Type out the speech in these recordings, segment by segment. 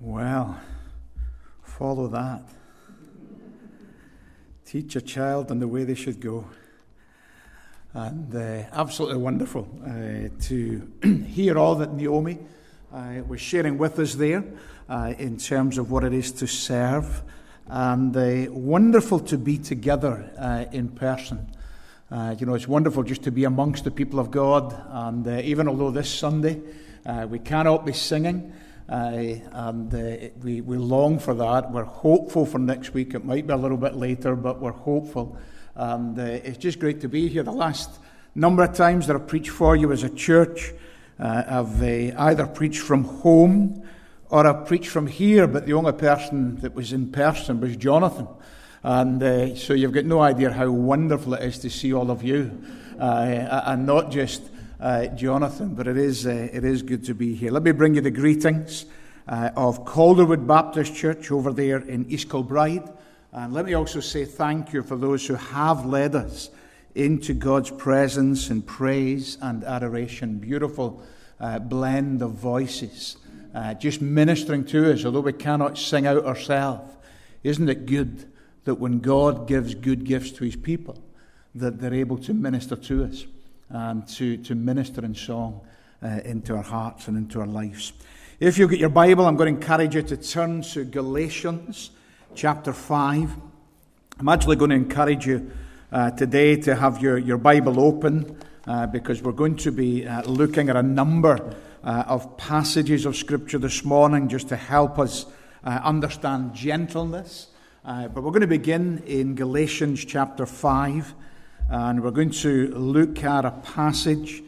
Well, follow that. Teach a child in the way they should go. And uh, absolutely wonderful uh, to hear all that Naomi uh, was sharing with us there uh, in terms of what it is to serve. And uh, wonderful to be together uh, in person. you know, it's wonderful just to be amongst the people of God. And even although this Sunday we cannot be singing, and uh, we, we long for that. We're hopeful for next week. It might be a little bit later, but we're hopeful. And uh, it's just great to be here. The last number of times that I've preached for you as a church, uh, I've uh, either preached from home or I've preached from here, but the only person that was in person was Jonathan. And uh, so you've got no idea how wonderful it is to see all of you, and not just uh, Jonathan, but it is, uh, it is good to be here. Let me bring you the greetings uh, of Calderwood Baptist Church over there in East Kilbride. And let me also say thank you for those who have led us into God's presence and praise and adoration. Beautiful uh, blend of voices, uh, just ministering to us, although we cannot sing out ourselves. Isn't it good that when God gives good gifts to his people, that they're able to minister to us? And to, to minister in song uh, into our hearts and into our lives. If you've got your Bible, I'm going to encourage you to turn to Galatians chapter 5. I'm actually going to encourage you uh, today to have your, your Bible open uh, because we're going to be uh, looking at a number uh, of passages of Scripture this morning just to help us uh, understand gentleness. but we're going to begin in Galatians chapter 5 and we're going to look at a passage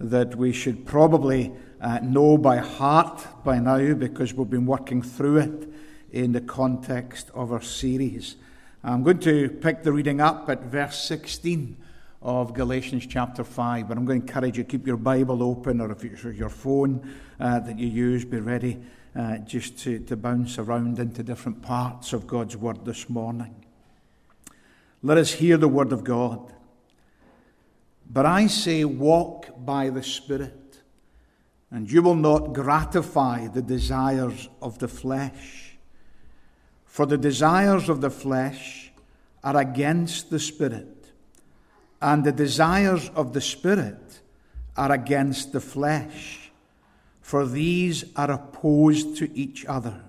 that we should probably uh, know by heart by now because we've been working through it in the context of our series. I'm going to pick the reading up at verse 16 of Galatians chapter 5, but I'm going to encourage you to keep your Bible open or if it's your phone uh, that you use, be ready uh, just to, to bounce around into different parts of God's Word this morning. Let us hear the Word of God. But I say, walk by the Spirit, and you will not gratify the desires of the flesh. For the desires of the flesh are against the Spirit, and the desires of the Spirit are against the flesh. For these are opposed to each other,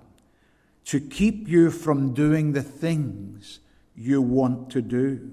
to keep you from doing the things you want to do.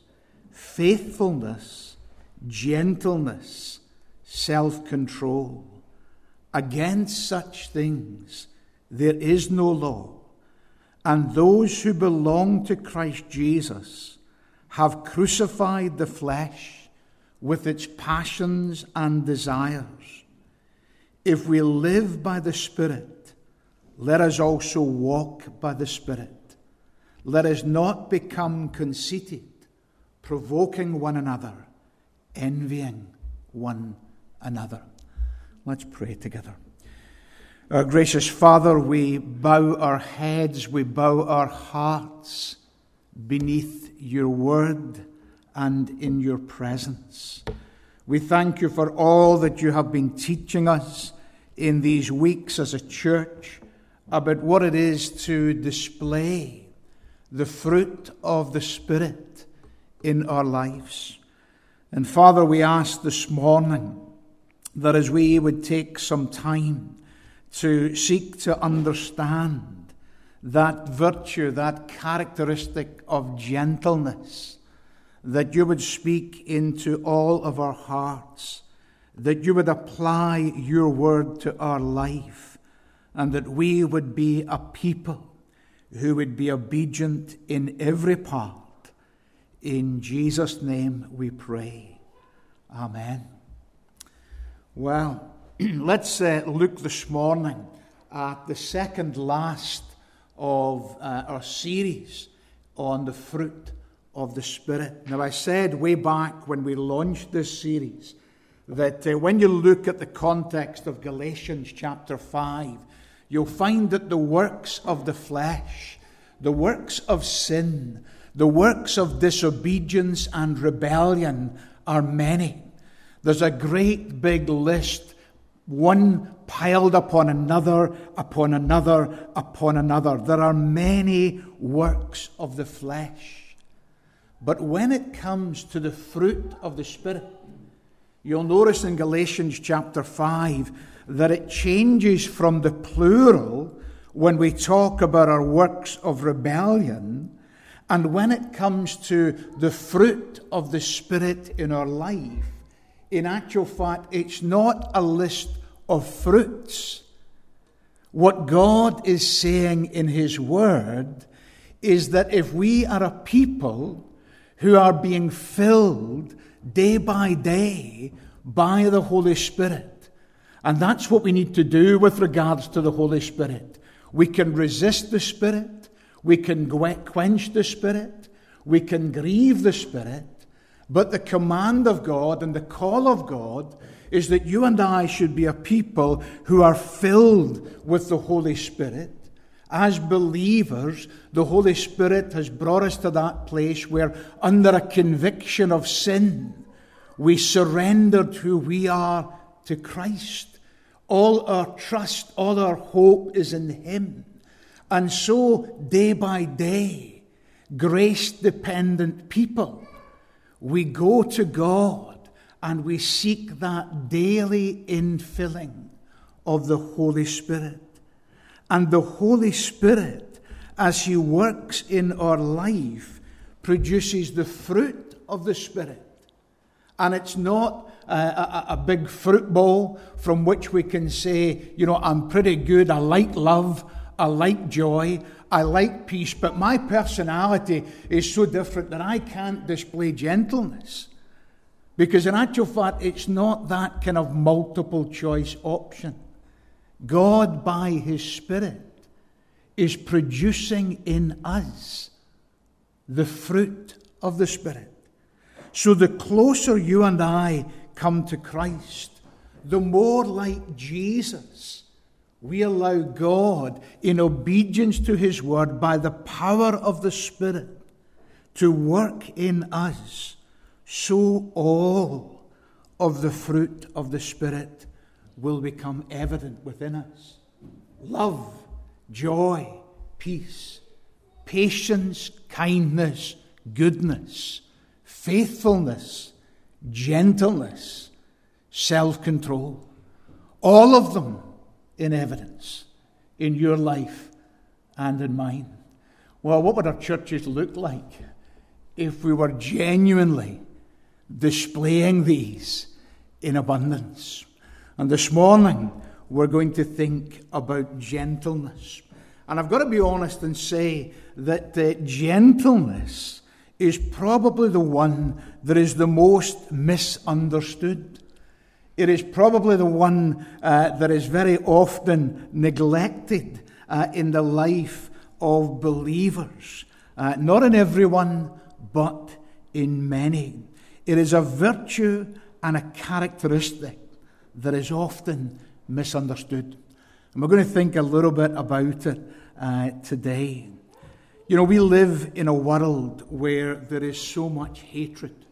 faithfulness, gentleness, self control. Against such things there is no law, and those who belong to Christ Jesus have crucified the flesh with its passions and desires. If we live by the Spirit, let us also walk by the Spirit. Let us not become conceited provoking one another, envying one another. Let's pray together. Our gracious Father, we bow our heads, we bow our hearts beneath your word and in your presence. We thank you for all that you have been teaching us in these weeks as a church about what it is to display the fruit of the Spirit in our lives. And Father, we ask this morning that as we would take some time to seek to understand that virtue, that characteristic of gentleness, that you would speak into all of our hearts, that you would apply your word to our life, and that we would be a people who would be obedient in every part. In Jesus' name we pray. Amen. Well, let's uh, look this morning at the second last of uh, our series on the fruit of the Spirit. Now, I said way back when we launched this series that uh, when you look at the context of Galatians chapter 5, you'll find that the works of the flesh, the works of sin, the works of disobedience and rebellion are many. There's a great big list, one piled upon another, upon another, upon another. There are many works of the flesh. But when it comes to the fruit of the Spirit, you'll notice in Galatians chapter 5 that it changes from the plural when we talk about our works of rebellion. And when it comes to the fruit of the Spirit in our life, in actual fact, it's not a list of fruits. What God is saying in His Word is that if we are a people who are being filled day by day by the Holy Spirit, and that's what we need to do with regards to the Holy Spirit. We can resist the Spirit, we can quench the Spirit, we can grieve the Spirit, but the command of God and the call of God is that you and I should be a people who are filled with the Holy Spirit. As believers, the Holy Spirit has brought us to that place where, under a conviction of sin, we surrendered who we are to Christ. All our trust, all our hope is in Him. And so, day by day, grace dependent people we go to God and we seek that daily infilling of the Holy Spirit. And the Holy Spirit, as He works in our life, produces the fruit of the Spirit. And it's not a, a, a, big fruit bowl from which we can say, you know, I'm pretty good, I like love, I like joy, I like peace, but my personality is so different that I can't display gentleness. Because in actual fact, it's not that kind of multiple choice option. God, by His Spirit, is producing in us the fruit of the Spirit. So the closer you and I come to Christ, the more like Jesus we allow God, in obedience to His word, by the power of the Spirit, to work in us, so all of the fruit of the Spirit will become evident within us love, joy, peace, patience, kindness, goodness, faithfulness, gentleness, self control. All of them in evidence in your life and in mine. Well, what would our churches look like if we were genuinely displaying these in abundance? And this morning, we're going to think about gentleness. And I've got to be honest and say that uh, gentleness is probably the one that is the most misunderstood. It is probably the one uh, that is very often neglected uh, in the life of believers. Uh, not in everyone, but in many. It is a virtue and a characteristic that is often misunderstood. And we're going to think a little bit about it uh, today. You know, we live in a world where there is so much hatred.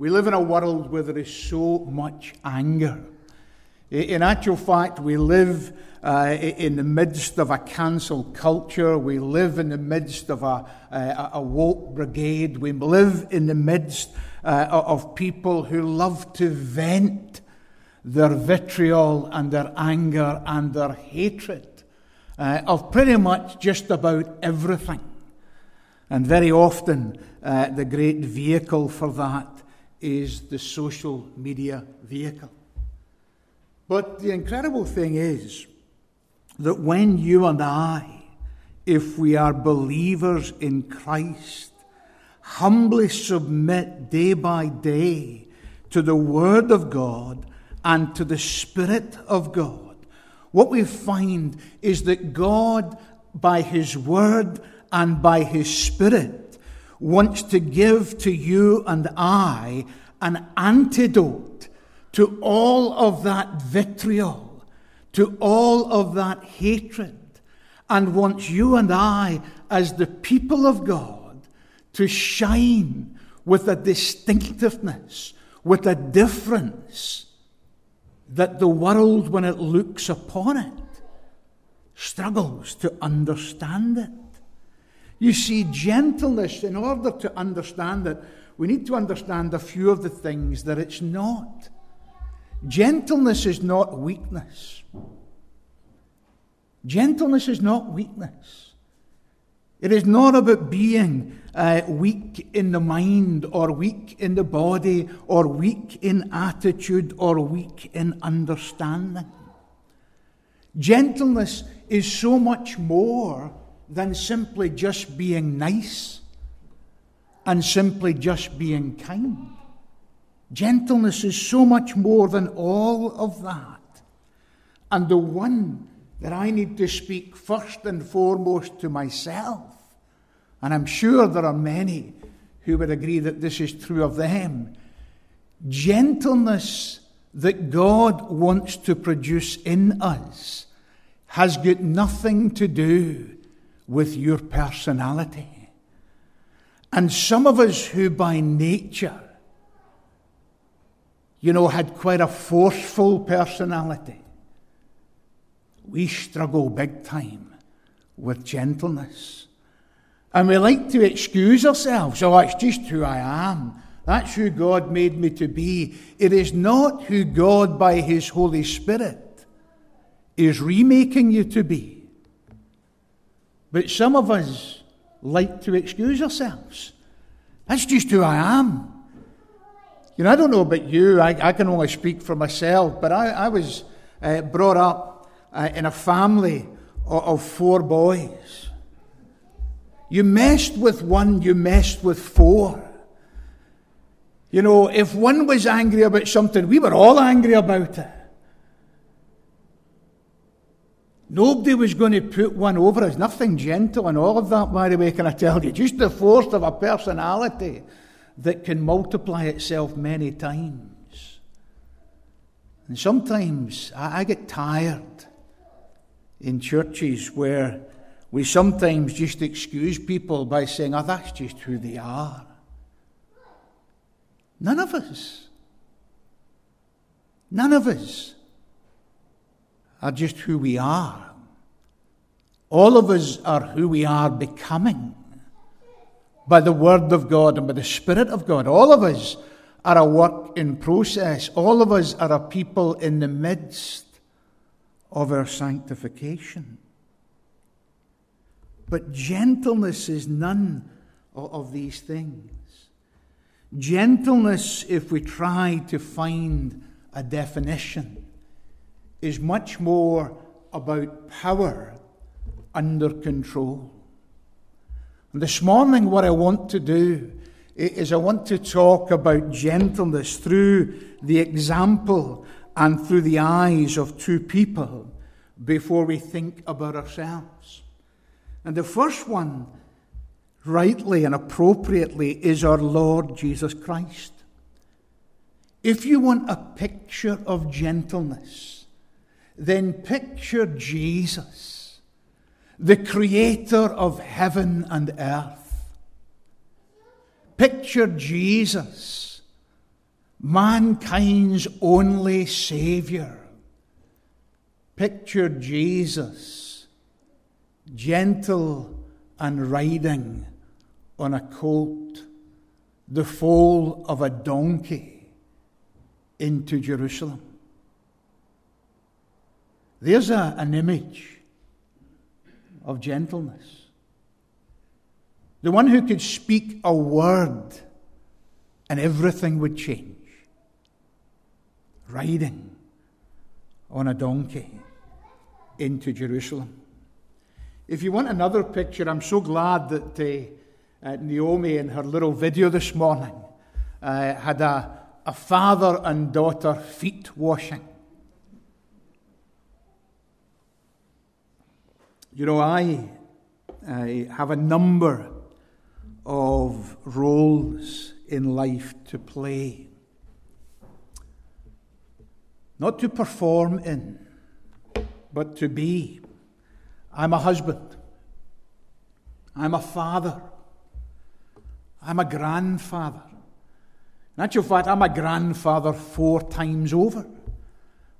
We live in a world where there is so much anger. In actual fact, we live uh, in the midst of a cancel culture. We live in the midst of a, a, a woke brigade. We live in the midst uh, of people who love to vent their vitriol and their anger and their hatred uh, of pretty much just about everything. And very often, uh, the great vehicle for that is the social media vehicle. But the incredible thing is that when you and I, if we are believers in Christ, humbly submit day by day to the Word of God and to the Spirit of God, what we find is that God, by His Word and by His Spirit, wants to give to you and I an antidote to all of that vitriol, to all of that hatred, and wants you and I, as the people of God, to shine with a distinctiveness, with a difference that the world, when it looks upon it, struggles to understand it. You see, gentleness, in order to understand it, we need to understand a few of the things that it's not. Gentleness is not weakness. Gentleness is not weakness. It is not about being uh, weak in the mind, or weak in the body, or weak in attitude, or weak in understanding. Gentleness is so much more than simply just being nice and simply just being kind. Gentleness is so much more than all of that. And the one that I need to speak first and foremost to myself, and I'm sure there are many who would agree that this is true of them, gentleness that God wants to produce in us has got nothing to do with your personality. And some of us who by nature, you know, had quite a forceful personality, we struggle big time with gentleness. And we like to excuse ourselves. Oh, it's just who I am. That's who God made me to be. It is not who God, by His Holy Spirit, is remaking you to be. But some of us like to excuse ourselves. That's just who I am. You know, I don't know about you, I, I can only speak for myself, but I, I was uh, brought up uh, in a family of, of four boys. You messed with one, you messed with four. You know, if one was angry about something, we were all angry about it. Nobody was going to put one over us. Nothing gentle and all of that, by the way, can I tell you? Just the force of a personality that can multiply itself many times. And sometimes I, I get tired in churches where we sometimes just excuse people by saying, oh, that's just who they are. None of us. None of us are just who we are. All of us are who we are becoming by the Word of God and by the Spirit of God. All of us are a work in process. All of us are a people in the midst of our sanctification. But gentleness is none of these things. Gentleness, if we try to find a definition, is much more about power under control. And this morning, what I want to do is I want to talk about gentleness through the example and through the eyes of two people before we think about ourselves. And the first one, rightly and appropriately, is our Lord Jesus Christ. If you want a picture of gentleness, then picture Jesus, the creator of heaven and earth. Picture Jesus, mankind's only Savior. Picture Jesus, gentle and riding on a colt, the foal of a donkey into Jerusalem. There's a, an image of gentleness. The one who could speak a word and everything would change. Riding on a donkey into Jerusalem. If you want another picture, I'm so glad that uh, uh, Naomi, in her little video this morning, uh, had a, a father and daughter feet washing. You know, I, I have a number of roles in life to play, not to perform in, but to be. I'm a husband. I'm a father. I'm a grandfather. In actual fact, I'm a grandfather four times over.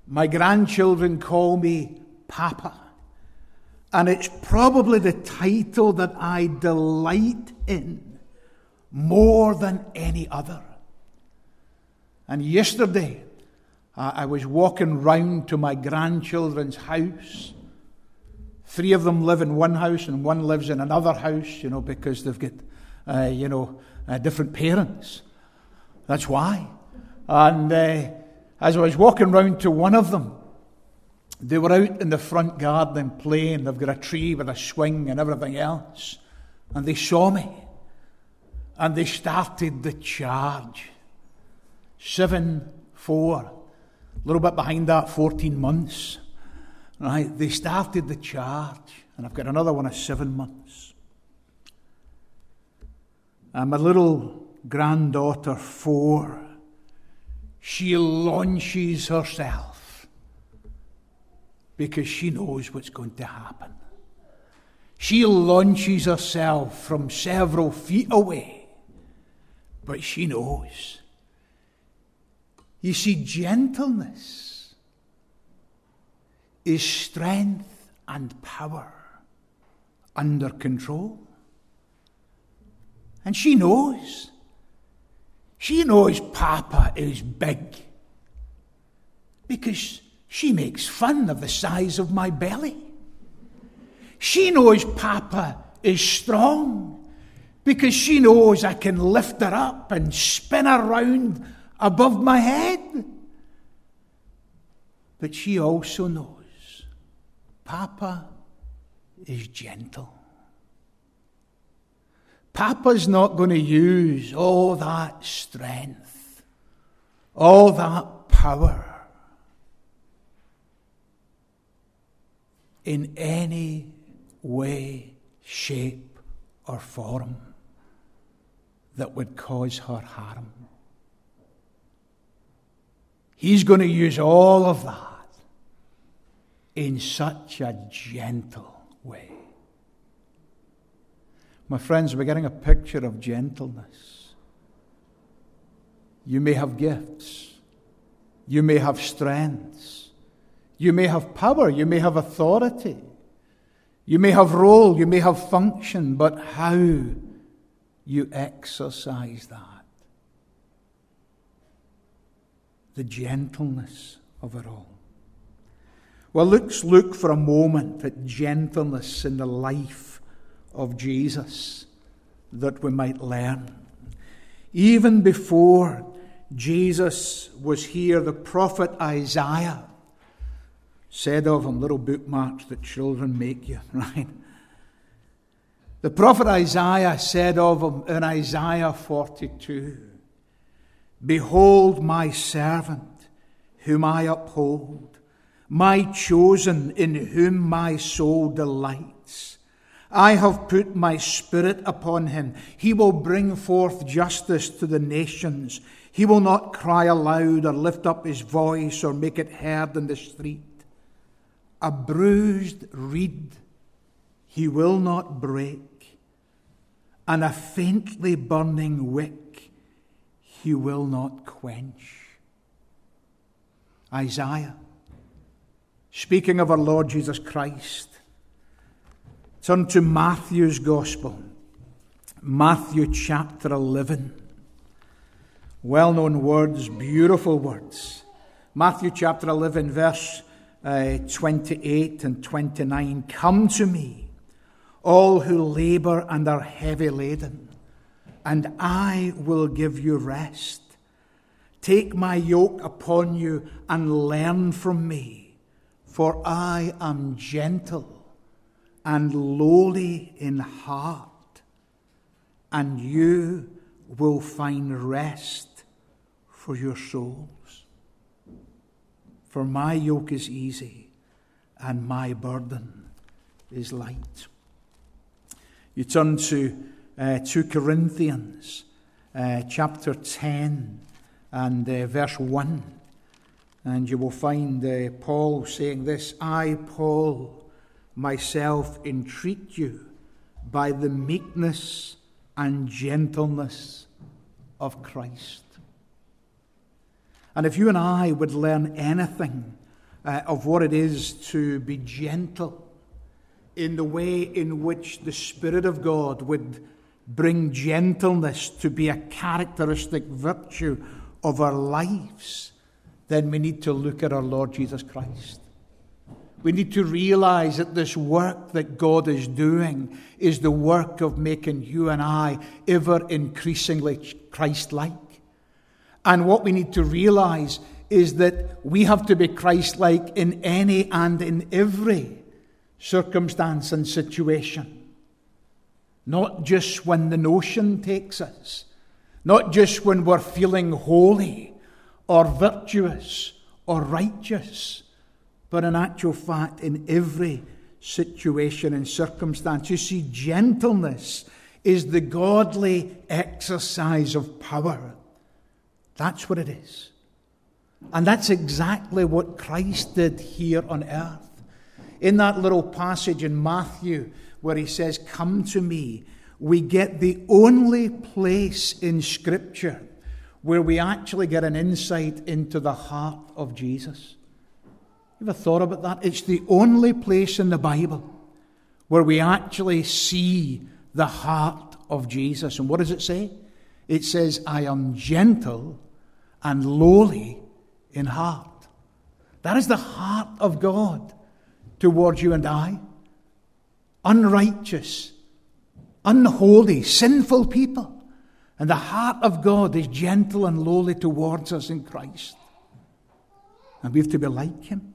My grandchildren call me Papa. And it's probably the title that I delight in more than any other. And yesterday, I was walking round to my grandchildren's house. Three of them live in one house and one lives in another house, you know, because they've got, uh, you know, uh, different parents. That's why. And uh, as I was walking round to one of them, they were out in the front garden playing. They've got a tree with a swing and everything else. And they saw me. And they started the charge. Seven, four. A little bit behind that, 14 months. Right? They started the charge. And I've got another one of seven months. And my little granddaughter, four, she launches herself because she knows what's going to happen. She launches herself from several feet away, but she knows. You see, gentleness is strength and power under control. And she knows. She knows Papa is big because she makes fun of the size of my belly. She knows Papa is strong because she knows I can lift her up and spin her round above my head. But she also knows Papa is gentle. Papa's not going to use all that strength, all that power in any way, shape, or form that would cause her harm. He's going to use all of that in such a gentle way. My friends, we're getting a picture of gentleness. You may have gifts, you may have strengths, you may have power, you may have authority, you may have role, you may have function, but how you exercise that. The gentleness of it all. Well, let's look for a moment at gentleness in the life of Jesus that we might learn. Even before Jesus was here, the prophet Isaiah said of them, little bookmarks that children make you, right? The prophet Isaiah said of him in Isaiah 42 Behold my servant, whom I uphold, my chosen, in whom my soul delights. I have put my spirit upon him. He will bring forth justice to the nations. He will not cry aloud or lift up his voice or make it heard in the street. A bruised reed he will not break, and a faintly burning wick he will not quench. Isaiah, speaking of our Lord Jesus Christ, turn to Matthew's Gospel, Matthew chapter 11. Well known words, beautiful words. Matthew chapter 11, verse uh, 28 and 29 Come to me, all who labor and are heavy laden, and I will give you rest. Take my yoke upon you and learn from me, for I am gentle and lowly in heart, and you will find rest for your souls. For my yoke is easy and my burden is light. You turn to uh, 2 Corinthians uh, chapter 10 and uh, verse 1, and you will find uh, Paul saying this I, Paul, myself entreat you by the meekness and gentleness of Christ. And if you and I would learn anything uh, of what it is to be gentle in the way in which the Spirit of God would bring gentleness to be a characteristic virtue of our lives, then we need to look at our Lord Jesus Christ. We need to realize that this work that God is doing is the work of making you and I ever increasingly Christ like. And what we need to realize is that we have to be Christ like in any and in every circumstance and situation. Not just when the notion takes us, not just when we're feeling holy or virtuous or righteous, but in actual fact, in every situation and circumstance. You see, gentleness is the godly exercise of power that's what it is. And that's exactly what Christ did here on earth. In that little passage in Matthew where he says, Come to me, we get the only place in Scripture where we actually get an insight into the heart of Jesus. You ever thought about that? It's the only place in the Bible where we actually see the heart of Jesus. And what does it say? It says, I am gentle and lowly in heart. That is the heart of God towards you and I. Unrighteous, unholy, sinful people. And the heart of God is gentle and lowly towards us in Christ. And we have to be like Him.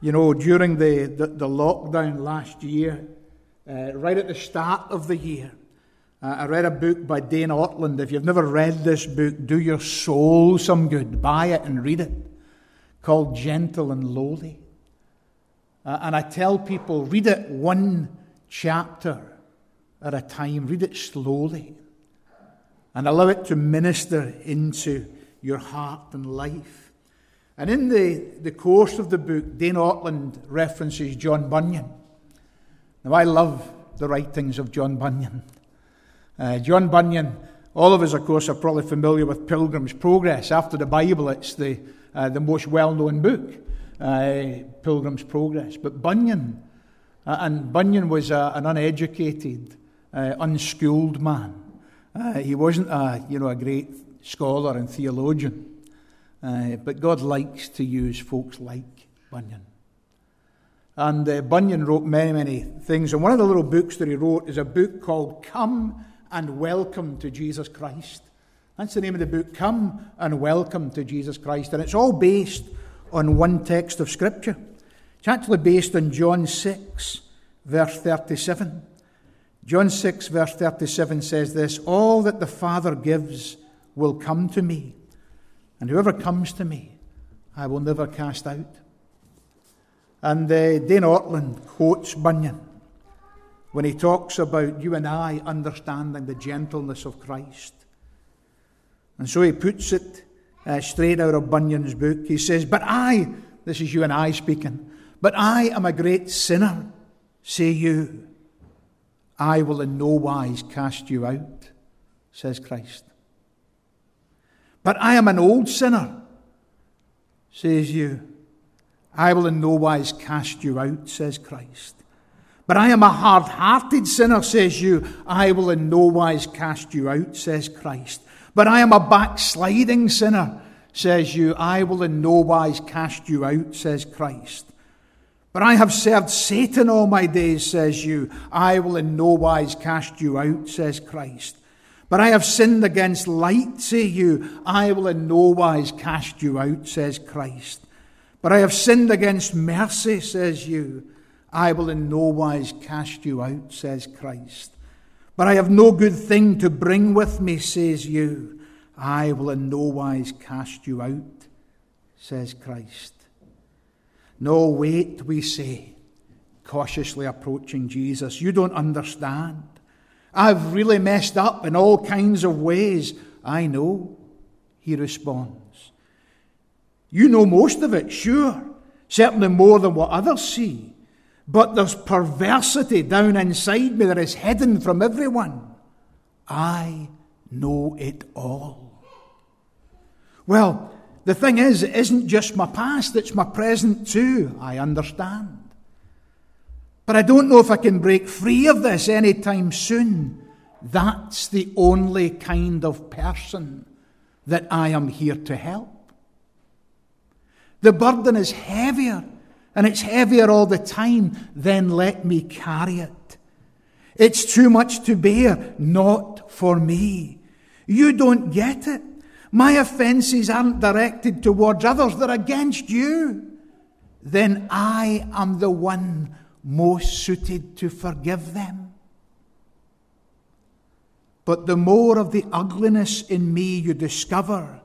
You know, during the, the, the lockdown last year, uh, right at the start of the year, uh, I read a book by Dane Ortlund. If you've never read this book, do your soul some good. Buy it and read it. Called Gentle and Lowly. Uh, and I tell people, read it one chapter at a time. Read it slowly. And allow it to minister into your heart and life. And in the, the course of the book, Dane Ortlund references John Bunyan. Now, I love the writings of John Bunyan. Uh, John Bunyan, all of us, of course, are probably familiar with Pilgrim's Progress. After the Bible, it's the, uh, the most well known book, uh, Pilgrim's Progress. But Bunyan, uh, and Bunyan was an uneducated, uh, unschooled man. Uh, he wasn't a, you know, a great scholar and theologian. but God likes to use folks like Bunyan. And uh, Bunyan wrote many, many things. And one of the little books that he wrote is a book called Come and welcome to Jesus Christ. That's the name of the book, Come and Welcome to Jesus Christ. And it's all based on one text of Scripture. It's actually based on John 6, verse 37. John 6, verse 37 says this All that the Father gives will come to me, and whoever comes to me, I will never cast out. And uh, Dane Ortlund quotes Bunyan when he talks about you and I understanding the gentleness of Christ. And so he puts it uh, straight out of Bunyan's book. He says, But I, this is you and I speaking, but I am a great sinner, say you. I will in no wise cast you out, says Christ. But I am an old sinner, says you. I will in no wise cast you out, says Christ. But I am a hard hearted sinner, says you. I will in no wise cast you out, says Christ. But I am a backsliding sinner, says you, I will in no wise cast you out, says Christ. But I have served Satan all my days, says you. I will in no wise cast you out, says Christ. But I have sinned against light, say you. I will in no wise cast you out, says Christ. But I have sinned against mercy, says you. I will in no wise cast you out, says Christ. But I have no good thing to bring with me, says you. I will in no wise cast you out, says Christ. No, wait, we say, cautiously approaching Jesus. You don't understand. I've really messed up in all kinds of ways. I know, he responds. You know most of it, sure, certainly more than what others see. But there's perversity down inside me that is hidden from everyone. I know it all. Well, the thing is, it isn't just my past, it's my present too. I understand. But I don't know if I can break free of this anytime soon. That's the only kind of person that I am here to help. The burden is heavier, and it's heavier all the time. Then let me carry it. It's too much to bear, not for me. You don't get it. My offences aren't directed towards others, they're against you. Then I am the one most suited to forgive them. But the more of the ugliness in me you discover,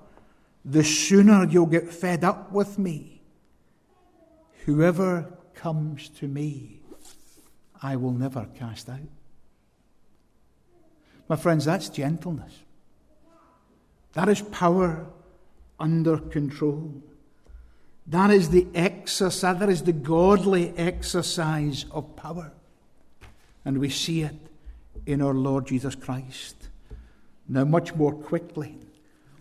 the sooner you'll get fed up with me. Whoever comes to me, I will never cast out. My friends, that's gentleness. That is power under control. That is the exercise, that is the godly exercise of power. And we see it in our Lord Jesus Christ. Now, much more quickly,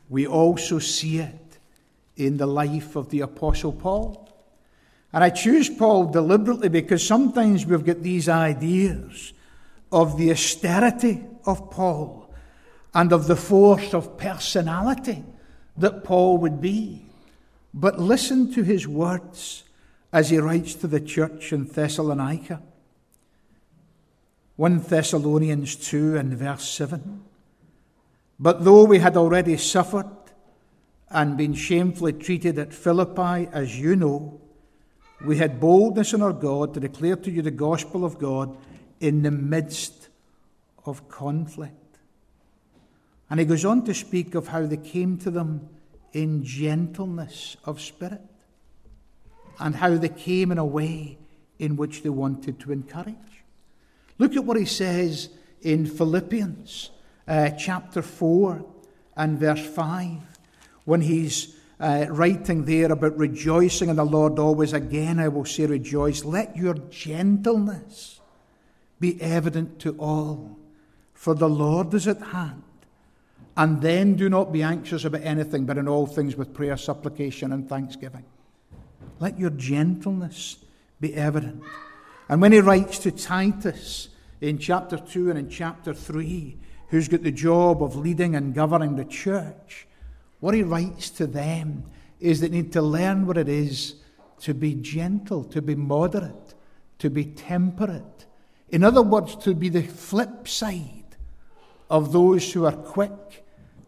we also see it in the life of the Apostle Paul. And I choose Paul deliberately because sometimes we've got these ideas of the austerity of Paul and of the force of personality that Paul would be. But listen to his words as he writes to the church in Thessalonica. 1 Thessalonians 2 and verse 7. But though we had already suffered and been shamefully treated at Philippi, as you know, we had boldness in our God to declare to you the gospel of God in the midst of conflict. And he goes on to speak of how they came to them in gentleness of spirit and how they came in a way in which they wanted to encourage. Look at what he says in Philippians uh, chapter 4 and verse 5 when he's uh, writing there about rejoicing in the Lord always. Again, I will say, rejoice. Let your gentleness be evident to all, for the Lord is at hand. And then do not be anxious about anything, but in all things with prayer, supplication, and thanksgiving. Let your gentleness be evident. And when he writes to Titus in chapter 2 and in chapter 3, who's got the job of leading and governing the church, what he writes to them is that they need to learn what it is to be gentle, to be moderate, to be temperate. In other words, to be the flip side of those who are quick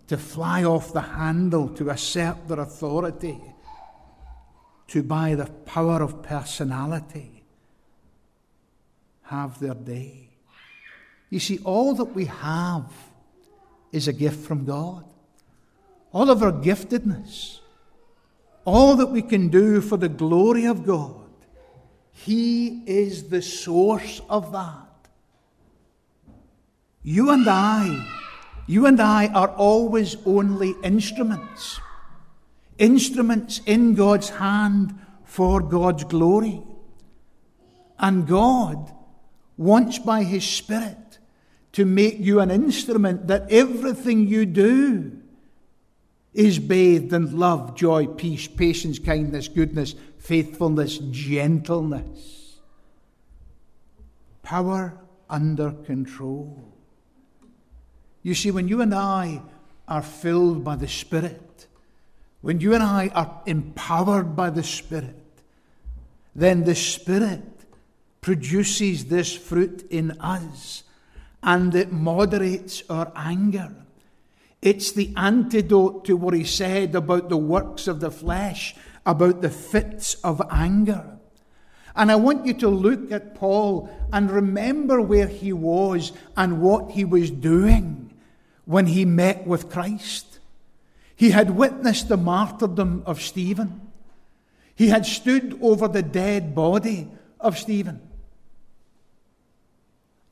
to fly off the handle, to assert their authority, to by the power of personality have their day. You see, all that we have is a gift from God. All of our giftedness, all that we can do for the glory of God, He is the source of that. You and I you and I are always only instruments, instruments in God's hand for God's glory. And God wants by His Spirit to make you an instrument that everything you do is bathed in love, joy, peace, patience, kindness, goodness, faithfulness, gentleness. Power under control. You see, when you and I are filled by the Spirit, when you and I are empowered by the Spirit, then the Spirit produces this fruit in us and it moderates our anger. It's the antidote to what he said about the works of the flesh, about the fits of anger. And I want you to look at Paul and remember where he was and what he was doing when he met with Christ. He had witnessed the martyrdom of Stephen. He had stood over the dead body of Stephen.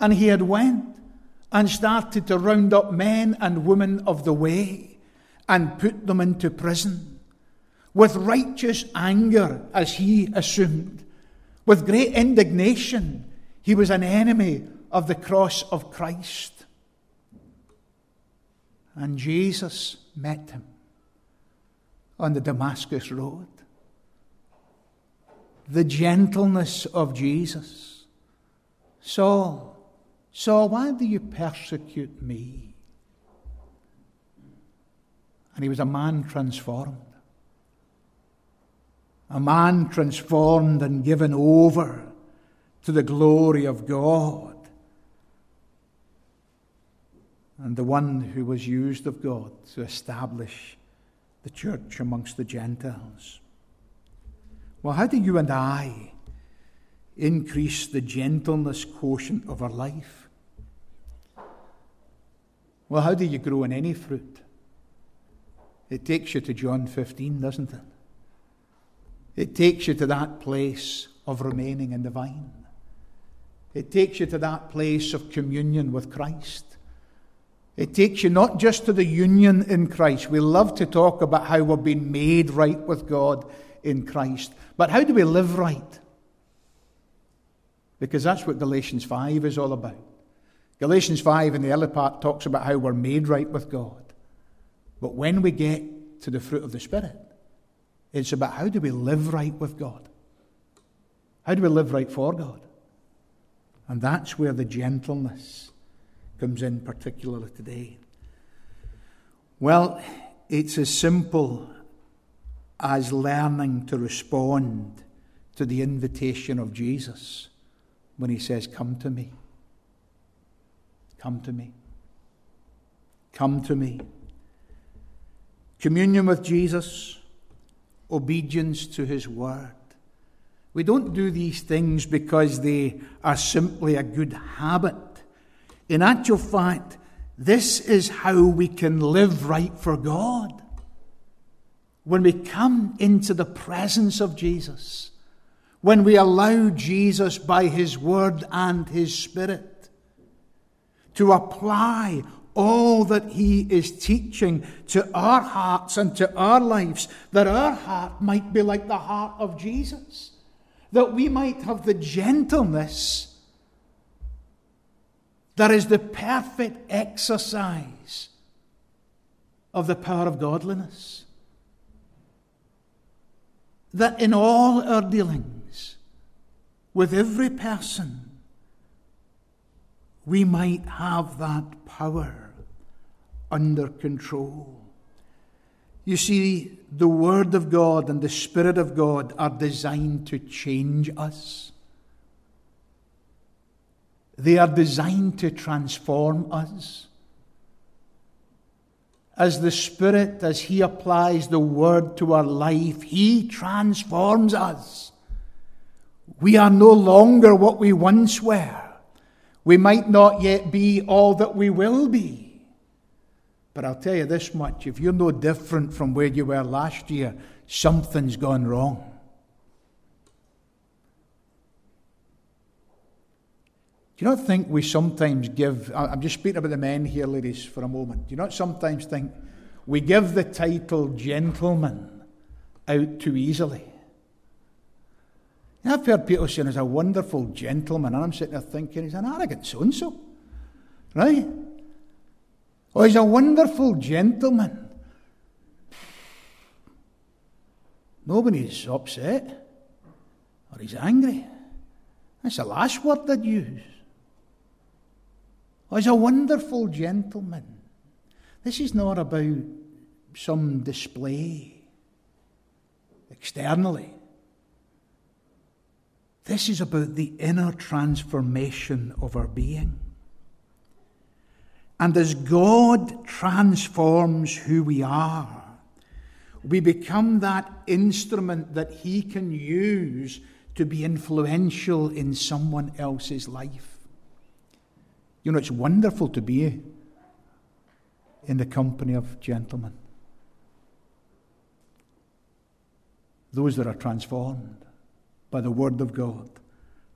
And he had went and started to round up men and women of the way and put them into prison with righteous anger, as he assumed, with great indignation. He was an enemy of the cross of Christ. And Jesus met him on the Damascus Road. The gentleness of Jesus. Saul, so why do you persecute me? And he was a man transformed. A man transformed and given over to the glory of God. And the one who was used of God to establish the church amongst the Gentiles. Well, how do you and I increase the gentleness quotient of our life? Well, how do you grow in any fruit? It takes you to John 15, doesn't it? It takes you to that place of remaining in the vine. It takes you to that place of communion with Christ. It takes you not just to the union in Christ. We love to talk about how we've been made right with God in Christ. But how do we live right? Because that's what Galatians 5 is all about. Galatians 5 in the early part talks about how we're made right with God. But when we get to the fruit of the Spirit, it's about how do we live right with God? How do we live right for God? And that's where the gentleness comes in, particularly today. Well, it's as simple as learning to respond to the invitation of Jesus when he says, Come to me. Come to me. Come to me. Communion with Jesus, obedience to his word. We don't do these things because they are simply a good habit. In actual fact, this is how we can live right for God. When we come into the presence of Jesus, when we allow Jesus by his word and his spirit to apply all that He is teaching to our hearts and to our lives, that our heart might be like the heart of Jesus, that we might have the gentleness that is the perfect exercise of the power of godliness. That in all our dealings with every person, we might have that power under control. You see, the Word of God and the Spirit of God are designed to change us. They are designed to transform us. As the Spirit, as He applies the Word to our life, He transforms us. We are no longer what we once were. We might not yet be all that we will be. But I'll tell you this much if you're no different from where you were last year, something's gone wrong. Do you not think we sometimes give, I'm just speaking about the men here, ladies, for a moment. Do you not sometimes think we give the title gentleman out too easily? I've heard people saying he's a wonderful gentleman, and I'm sitting there thinking he's an arrogant so and so. Right? Oh, he's a wonderful gentleman. Nobody's upset or he's angry. That's the last word I'd use. Oh, he's a wonderful gentleman. This is not about some display. externally. This is about the inner transformation of our being. And as God transforms who we are, we become that instrument that He can use to be influential in someone else's life. You know, it's wonderful to be in the company of gentlemen, those that are transformed by the Word of God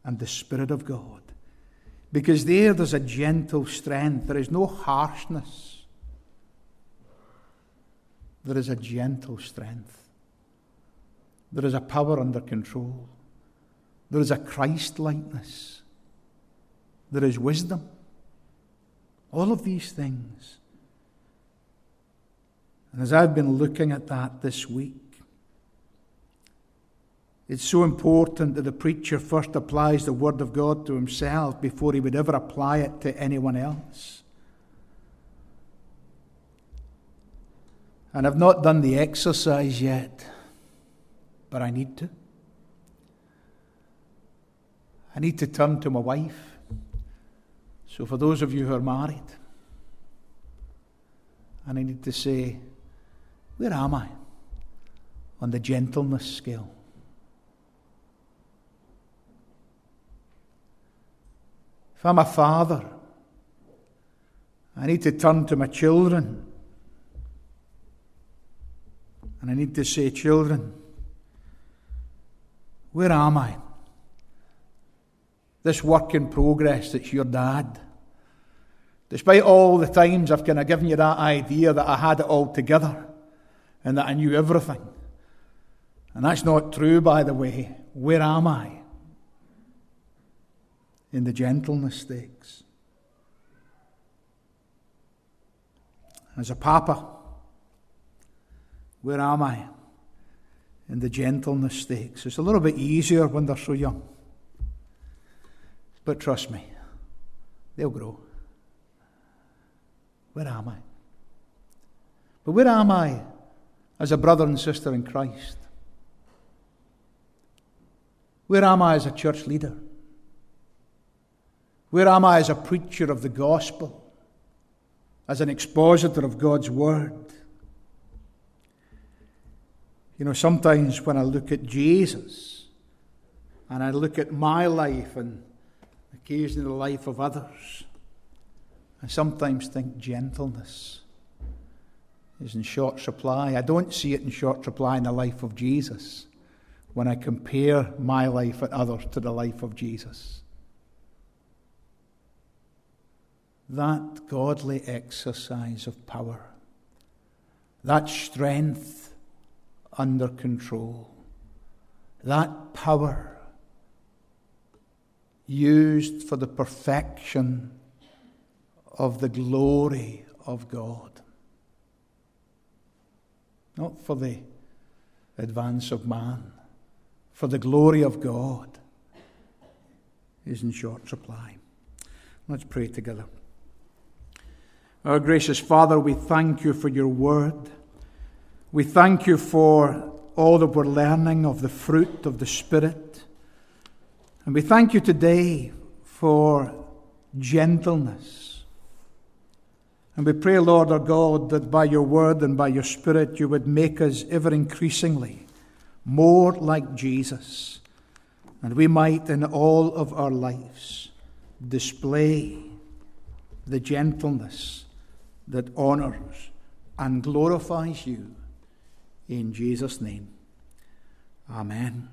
and the Spirit of God. Because there, there's a gentle strength. There is no harshness. There is a gentle strength. There is a power under control. There is a Christ likeness. There is wisdom. All of these things. And as I've been looking at that this week, it's so important that the preacher first applies the Word of God to himself before he would ever apply it to anyone else. And I've not done the exercise yet, but I need to. I need to turn to my wife. So, for those of you who are married, and I need to say, Where am I on the gentleness scale? I'm a father, I need to turn to my children. And I need to say, children, where am I? This work in progress that's your dad. Despite all the times I've kind of given you that idea that I had it all together and that I knew everything. And that's not true, by the way. Where am I? In the gentle mistakes. As a papa, where am I in the gentle mistakes? It's a little bit easier when they're so young. But trust me, they'll grow. Where am I? But where am I as a brother and sister in Christ? Where am I as a church leader? Where am I as a preacher of the gospel? As an expositor of God's word? You know, sometimes when I look at Jesus and I look at my life and occasionally the life of others, I sometimes think gentleness is in short supply. I don't see it in short supply in the life of Jesus when I compare my life and others to the life of Jesus. That godly exercise of power, that strength under control, that power used for the perfection of the glory of God. Not for the advance of man, for the glory of God is in short supply. Let's pray together. Our gracious Father, we thank you for your word. We thank you for all that we're learning of the fruit of the Spirit. And we thank you today for gentleness. And we pray, Lord our God, that by your word and by your Spirit you would make us ever increasingly more like Jesus. And we might, in all of our lives, display the gentleness that honors and glorifies you. In Jesus' name, Amen.